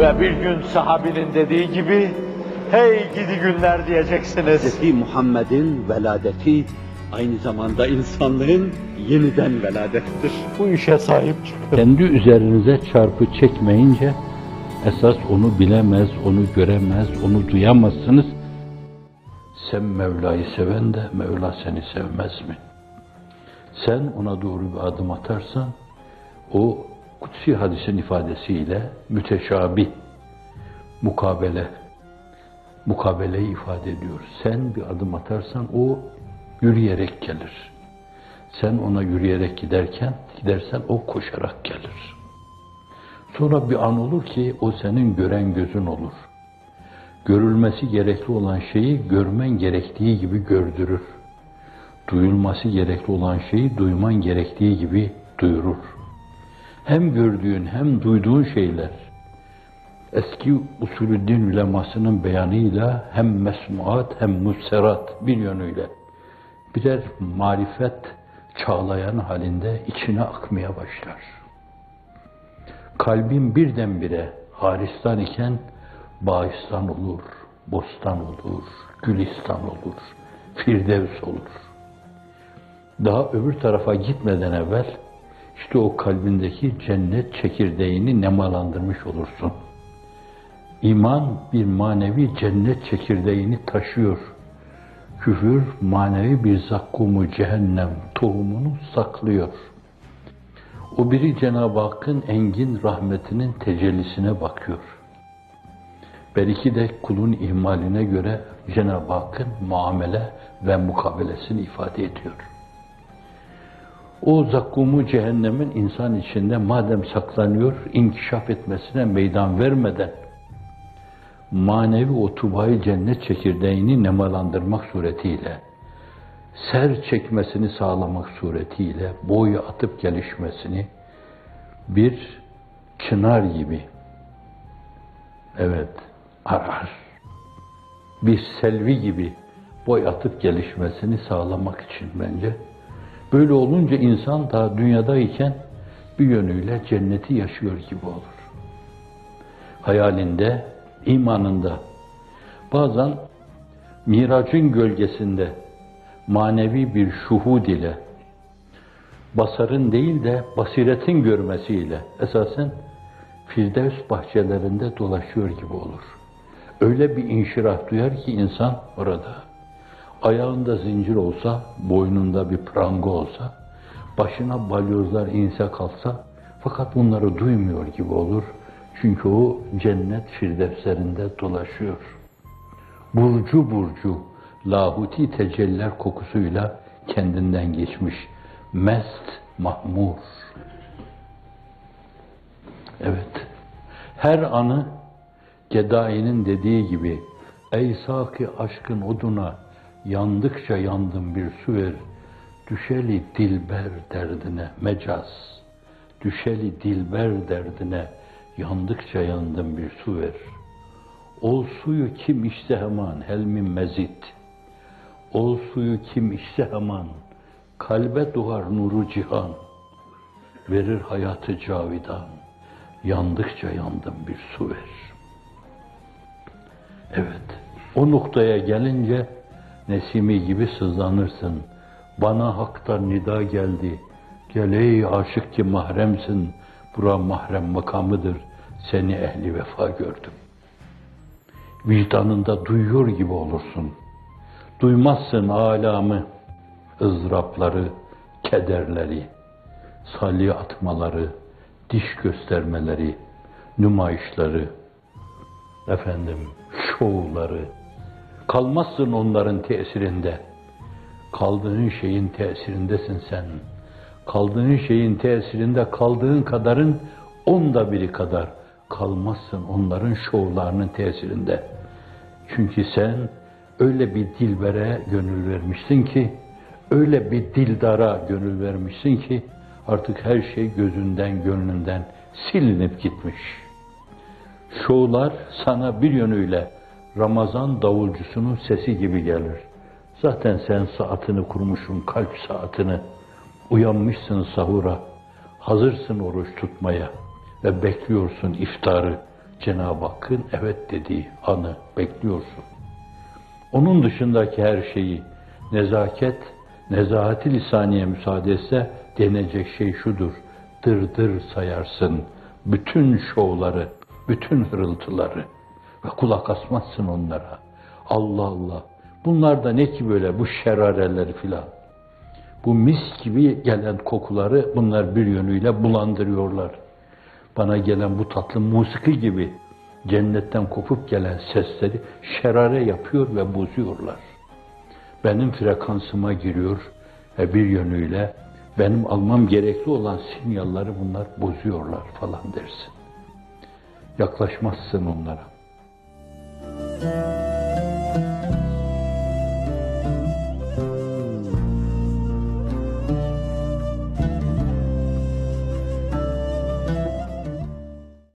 Ve bir gün sahabinin dediği gibi, hey gidi günler diyeceksiniz. Hz. Muhammed'in veladeti aynı zamanda insanlığın yeniden veladettir. Bu işe sahip çıkın. Kendi üzerinize çarpı çekmeyince esas onu bilemez, onu göremez, onu duyamazsınız. Sen Mevla'yı seven de Mevla seni sevmez mi? Sen ona doğru bir adım atarsan o kutsi hadisin ifadesiyle müteşabih, mukabele, mukabeleyi ifade ediyor. Sen bir adım atarsan o yürüyerek gelir. Sen ona yürüyerek giderken, gidersen o koşarak gelir. Sonra bir an olur ki o senin gören gözün olur. Görülmesi gerekli olan şeyi görmen gerektiği gibi gördürür. Duyulması gerekli olan şeyi duyman gerektiği gibi duyurur. Hem gördüğün hem duyduğun şeyler eski usulü din ulemasının beyanıyla hem mesmuat hem musserat bir yönüyle birer marifet çağlayan halinde içine akmaya başlar. Kalbin birdenbire haristan iken bağistan olur, bostan olur, gülistan olur, firdevs olur. Daha öbür tarafa gitmeden evvel işte o kalbindeki cennet çekirdeğini nemalandırmış olursun. İman bir manevi cennet çekirdeğini taşıyor. Küfür manevi bir zakkumu cehennem tohumunu saklıyor. O biri Cenab-ı Hakk'ın engin rahmetinin tecellisine bakıyor. Belki de kulun ihmaline göre Cenab-ı Hakk'ın muamele ve mukabelesini ifade ediyor. O zakkumu cehennemin insan içinde madem saklanıyor, inkişaf etmesine meydan vermeden manevi o tubayı cennet çekirdeğini nemalandırmak suretiyle, ser çekmesini sağlamak suretiyle, boyu atıp gelişmesini bir çınar gibi, evet, arar. Bir selvi gibi boy atıp gelişmesini sağlamak için bence. Böyle olunca insan daha dünyadayken bir yönüyle cenneti yaşıyor gibi olur. Hayalinde, imanında, bazen miracın gölgesinde manevi bir şuhud ile, basarın değil de basiretin görmesiyle esasen Firdevs bahçelerinde dolaşıyor gibi olur. Öyle bir inşirah duyar ki insan orada, ayağında zincir olsa, boynunda bir pranga olsa, başına balyozlar inse kalsa, fakat bunları duymuyor gibi olur. Çünkü o cennet firdevslerinde dolaşıyor. Burcu burcu, lahuti teceller kokusuyla kendinden geçmiş. Mest mahmur. Evet. Her anı Gedai'nin dediği gibi Ey saki aşkın oduna yandıkça yandım bir su ver. Düşeli dilber derdine mecaz. Düşeli dilber derdine yandıkça yandım bir su ver. Ol suyu kim içse hemen helmin mezit. Ol suyu kim içse hemen kalbe doğar nuru cihan. Verir hayatı cavidan. Yandıkça yandım bir su ver. Evet, o noktaya gelince Nesimi gibi sızlanırsın. Bana haktan nida geldi. Gel ey aşık ki mahremsin. Bura mahrem makamıdır. Seni ehli vefa gördüm. Vicdanında duyuyor gibi olursun. Duymazsın alamı, ızdırapları, kederleri, salya atmaları, diş göstermeleri, nümayişleri, efendim, şovları, kalmazsın onların tesirinde. Kaldığın şeyin tesirindesin sen. Kaldığın şeyin tesirinde kaldığın kadarın onda biri kadar kalmazsın onların şovlarının tesirinde. Çünkü sen öyle bir dilbere gönül vermişsin ki, öyle bir dildara gönül vermişsin ki, artık her şey gözünden, gönlünden silinip gitmiş. Şovlar sana bir yönüyle Ramazan davulcusunun sesi gibi gelir. Zaten sen saatini kurmuşsun, kalp saatini. Uyanmışsın sahura, hazırsın oruç tutmaya ve bekliyorsun iftarı. Cenab-ı Hakk'ın evet dediği anı bekliyorsun. Onun dışındaki her şeyi nezaket, nezahati lisaniye müsaade etse denecek şey şudur. Dırdır sayarsın bütün şovları, bütün hırıltıları ve kulak asmazsın onlara. Allah Allah. Bunlar da ne ki böyle bu şerareler filan. Bu mis gibi gelen kokuları bunlar bir yönüyle bulandırıyorlar. Bana gelen bu tatlı musiki gibi cennetten kopup gelen sesleri şerare yapıyor ve bozuyorlar. Benim frekansıma giriyor ve bir yönüyle benim almam gerekli olan sinyalleri bunlar bozuyorlar falan dersin. Yaklaşmazsın onlara. Thank you.